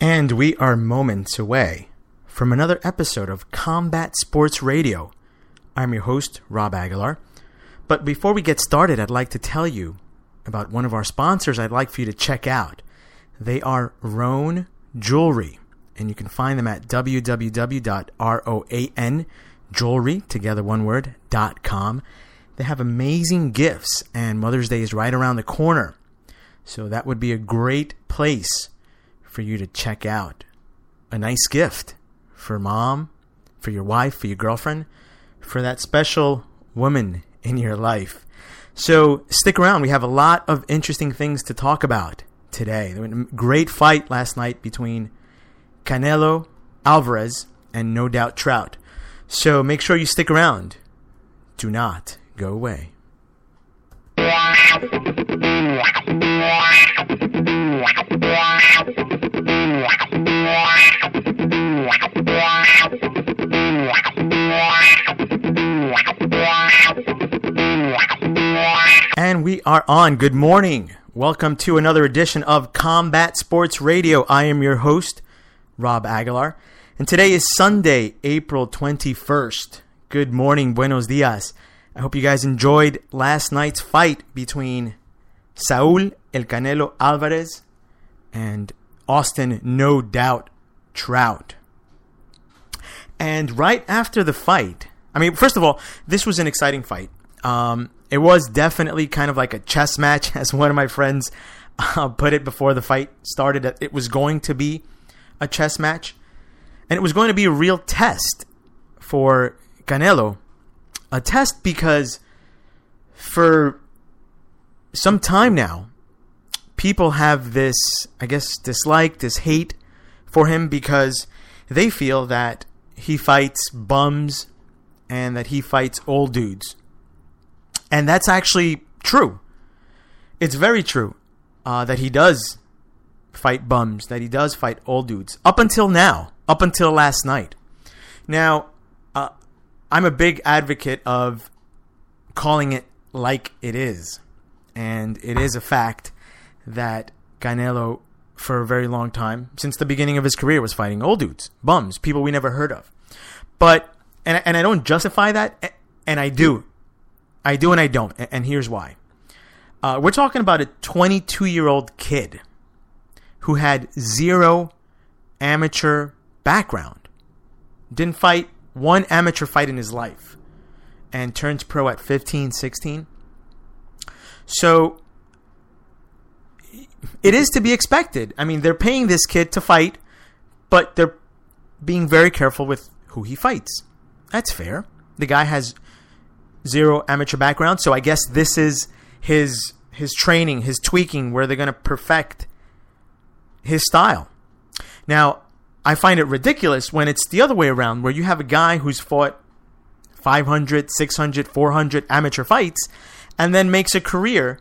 And we are moments away from another episode of Combat Sports Radio. I'm your host, Rob Aguilar. But before we get started, I'd like to tell you about one of our sponsors I'd like for you to check out. They are Roan Jewelry, and you can find them at www.roan jewelry, together one word, dot com. They have amazing gifts, and Mother's Day is right around the corner. So that would be a great place for you to check out a nice gift for mom, for your wife, for your girlfriend, for that special woman in your life. So stick around. We have a lot of interesting things to talk about today. There was a great fight last night between Canelo Alvarez and No Doubt Trout. So make sure you stick around. Do not go away. And we are on. Good morning. Welcome to another edition of Combat Sports Radio. I am your host, Rob Aguilar. And today is Sunday, April 21st. Good morning. Buenos dias. I hope you guys enjoyed last night's fight between Saul El Canelo Alvarez and Austin No Doubt Trout. And right after the fight, I mean, first of all, this was an exciting fight. Um, it was definitely kind of like a chess match, as one of my friends uh, put it before the fight started. It was going to be a chess match, and it was going to be a real test for Canelo. A test because for some time now, people have this, I guess, dislike, this hate for him because they feel that he fights bums and that he fights old dudes. And that's actually true. It's very true uh, that he does fight bums, that he does fight old dudes. Up until now, up until last night. Now, uh, I'm a big advocate of calling it like it is. And it is a fact that Canelo, for a very long time, since the beginning of his career, was fighting old dudes, bums, people we never heard of. But, and, and I don't justify that, and I do. I do and I don't, and here's why. Uh, we're talking about a 22 year old kid who had zero amateur background, didn't fight one amateur fight in his life, and turns pro at 15, 16. So it is to be expected. I mean, they're paying this kid to fight, but they're being very careful with who he fights. That's fair. The guy has zero amateur background, so I guess this is his his training, his tweaking, where they're going to perfect his style. Now, I find it ridiculous when it's the other way around, where you have a guy who's fought 500, 600, 400 amateur fights, and then makes a career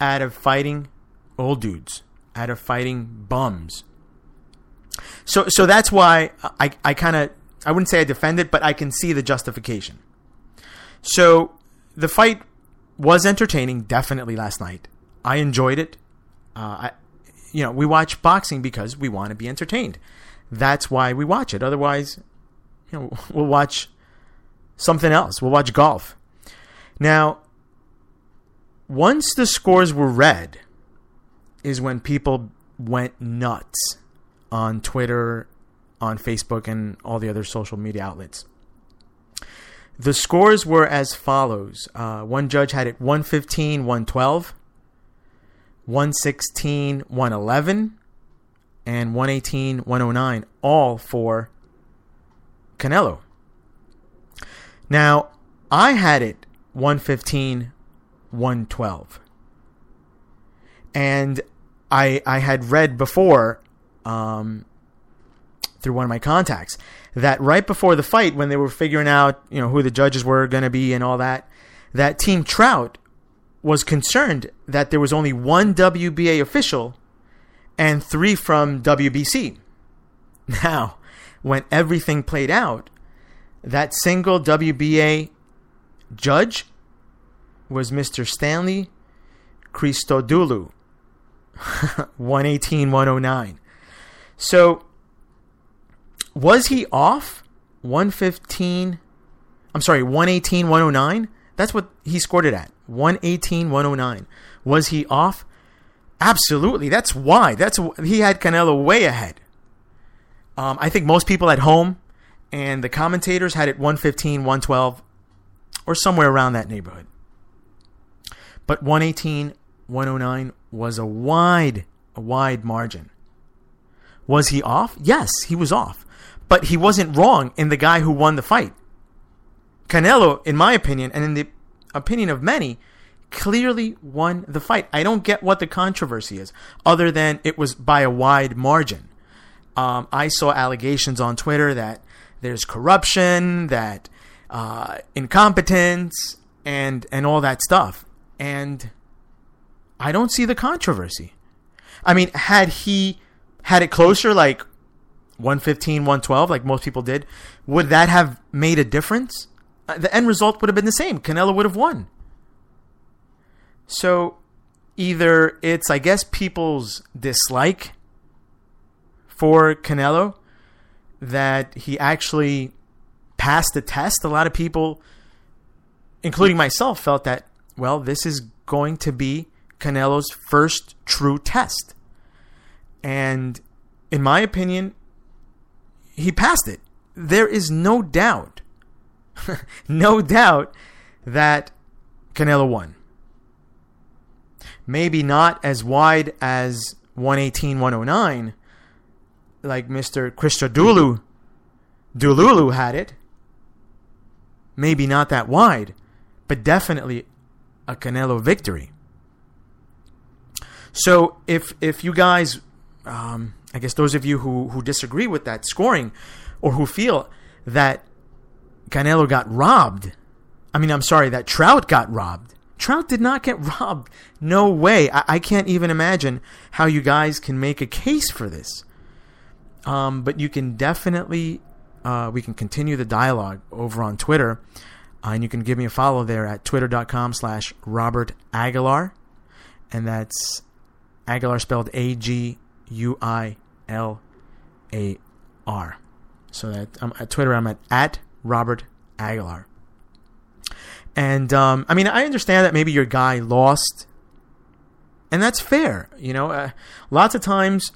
out of fighting old dudes, out of fighting bums. So, so that's why I, I kind of, I wouldn't say I defend it, but I can see the justification. So the fight was entertaining, definitely last night. I enjoyed it. Uh, I, you know, we watch boxing because we want to be entertained. That's why we watch it. Otherwise, you know, we'll watch something else. We'll watch golf. Now, once the scores were read, is when people went nuts on Twitter, on Facebook, and all the other social media outlets. The scores were as follows. Uh, one judge had it 115, 112, 116, 111, and 118, 109, all for Canelo. Now, I had it 115, 112. And I I had read before um, through one of my contacts that right before the fight, when they were figuring out you know who the judges were going to be and all that, that Team Trout was concerned that there was only one WBA official and three from WBC. Now, when everything played out, that single WBA judge was Mr. Stanley Christodoulou, 118 109. So, was he off 115? I'm sorry, 118 109? That's what he scored it at 118 109. Was he off? Absolutely. That's why. That's he had Canelo way ahead. Um, I think most people at home and the commentators had it 115, 112, or somewhere around that neighborhood. But 118, 109 was a wide, a wide margin. Was he off? Yes, he was off. But he wasn't wrong in the guy who won the fight. Canelo, in my opinion, and in the opinion of many, clearly won the fight. I don't get what the controversy is, other than it was by a wide margin. Um, I saw allegations on Twitter that there's corruption, that uh, incompetence, and and all that stuff. And I don't see the controversy. I mean, had he had it closer, like 115, 112, like most people did, would that have made a difference? Uh, the end result would have been the same. Canelo would have won. So either it's, I guess, people's dislike for Canelo that he actually passed the test. A lot of people, including myself, felt that, well, this is going to be Canelo's first true test. And in my opinion, he passed it. There is no doubt, no doubt that Canelo won. Maybe not as wide as 118, 109, like Mr. Christodoulou Dululu had it. Maybe not that wide, but definitely a Canelo victory. So if if you guys, um, I guess those of you who who disagree with that scoring, or who feel that Canelo got robbed, I mean, I'm sorry, that Trout got robbed. Trout did not get robbed. No way. I, I can't even imagine how you guys can make a case for this. Um, but you can definitely, uh, we can continue the dialogue over on Twitter. Uh, and you can give me a follow there at twitter.com slash Robert Aguilar. And that's Aguilar spelled A G U I L A R. So that um, at Twitter, I'm at, at Robert Aguilar. And um, I mean, I understand that maybe your guy lost, and that's fair. You know, uh, lots of times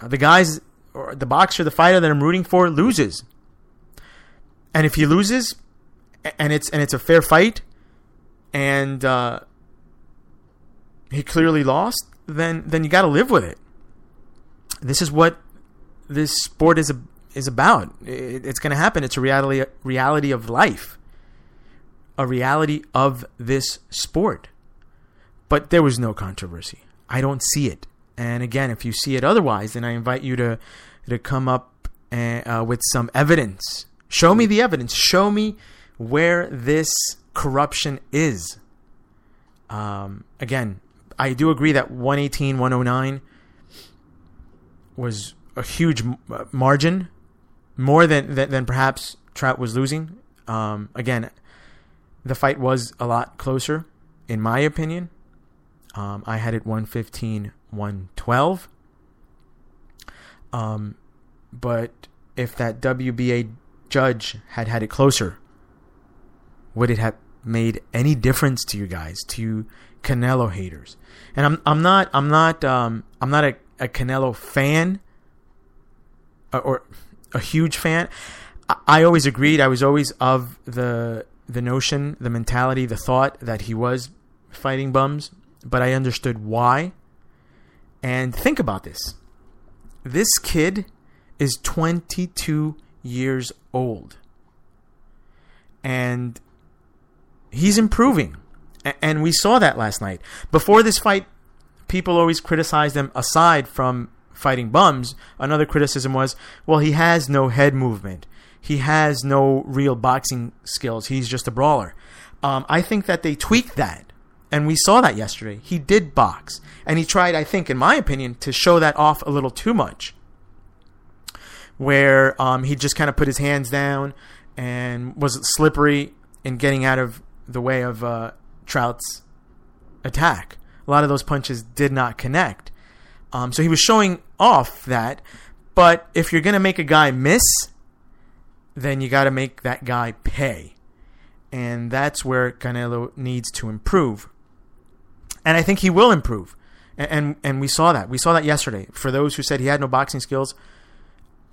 uh, the guys or the boxer, the fighter that I'm rooting for loses. And if he loses, and it's and it's a fair fight, and uh, he clearly lost, then then you got to live with it. This is what this sport is is about. It, it's going to happen. It's a reality reality of life, a reality of this sport. But there was no controversy. I don't see it. And again, if you see it otherwise, then I invite you to to come up and, uh, with some evidence. Show me the evidence. Show me where this corruption is. Um, again, I do agree that 118, 109 was a huge uh, margin, more than, than, than perhaps Trout was losing. Um, again, the fight was a lot closer, in my opinion. Um, I had it 115, 112. Um, but if that WBA judge had had it closer, would it have made any difference to you guys, to Canelo haters? And I'm I'm not I'm not um, I'm not a, a Canelo fan or, or a huge fan. I, I always agreed. I was always of the the notion, the mentality, the thought that he was fighting bums, but I understood why. And think about this. This kid is 22 years old. And he's improving. And we saw that last night. Before this fight, people always criticized him aside from fighting bums. Another criticism was, well, he has no head movement. He has no real boxing skills. He's just a brawler. Um, I think that they tweaked that. And we saw that yesterday. He did box. And he tried, I think, in my opinion, to show that off a little too much. Where um, he just kind of put his hands down and was slippery in getting out of the way of uh, Trout's attack. A lot of those punches did not connect. Um, so he was showing off that. But if you're going to make a guy miss, then you got to make that guy pay. And that's where Canelo needs to improve. And I think he will improve. And, and, and we saw that. We saw that yesterday. For those who said he had no boxing skills,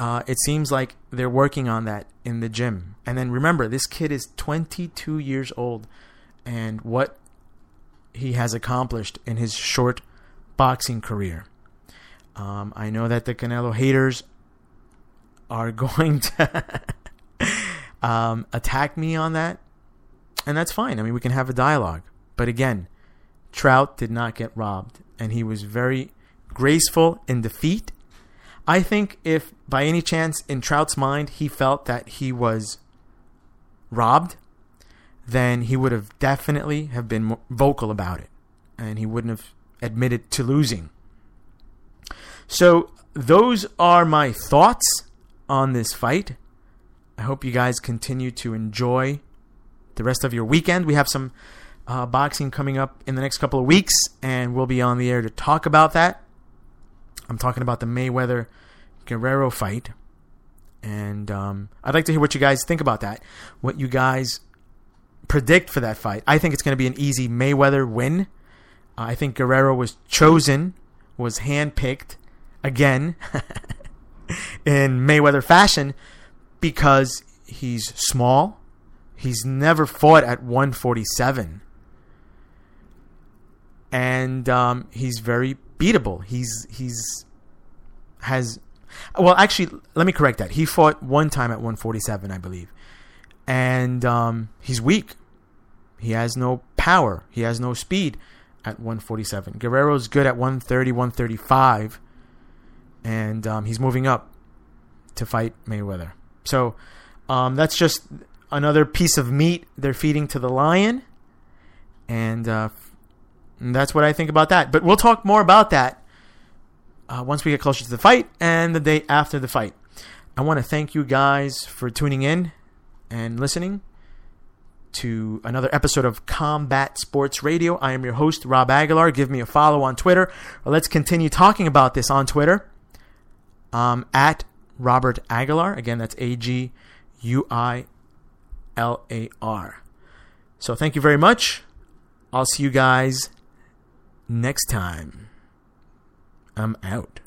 uh, it seems like they're working on that in the gym. And then remember, this kid is 22 years old. And what he has accomplished in his short boxing career. Um, I know that the Canelo haters are going to um, attack me on that, and that's fine. I mean, we can have a dialogue. But again, Trout did not get robbed, and he was very graceful in defeat. I think if by any chance in Trout's mind he felt that he was robbed, then he would have definitely have been vocal about it, and he wouldn't have admitted to losing. So those are my thoughts on this fight. I hope you guys continue to enjoy the rest of your weekend. We have some uh, boxing coming up in the next couple of weeks, and we'll be on the air to talk about that. I'm talking about the Mayweather Guerrero fight, and um, I'd like to hear what you guys think about that. What you guys predict for that fight? I think it's going to be an easy Mayweather win. Uh, I think Guerrero was chosen, was handpicked again in Mayweather fashion because he's small. He's never fought at 147. And um, he's very beatable. He's he's has well actually let me correct that. He fought one time at 147, I believe. And um, he's weak. He has no power. He has no speed at 147. Guerrero's good at 130, 135 and um, he's moving up to fight Mayweather. So um, that's just another piece of meat they're feeding to the lion, and, uh, and that's what I think about that. But we'll talk more about that uh, once we get closer to the fight and the day after the fight. I want to thank you guys for tuning in and listening to another episode of Combat Sports Radio. I am your host, Rob Aguilar. Give me a follow on Twitter, let's continue talking about this on Twitter um, at Robert Aguilar. Again, that's A G U I L A R. So thank you very much. I'll see you guys next time, I'm out.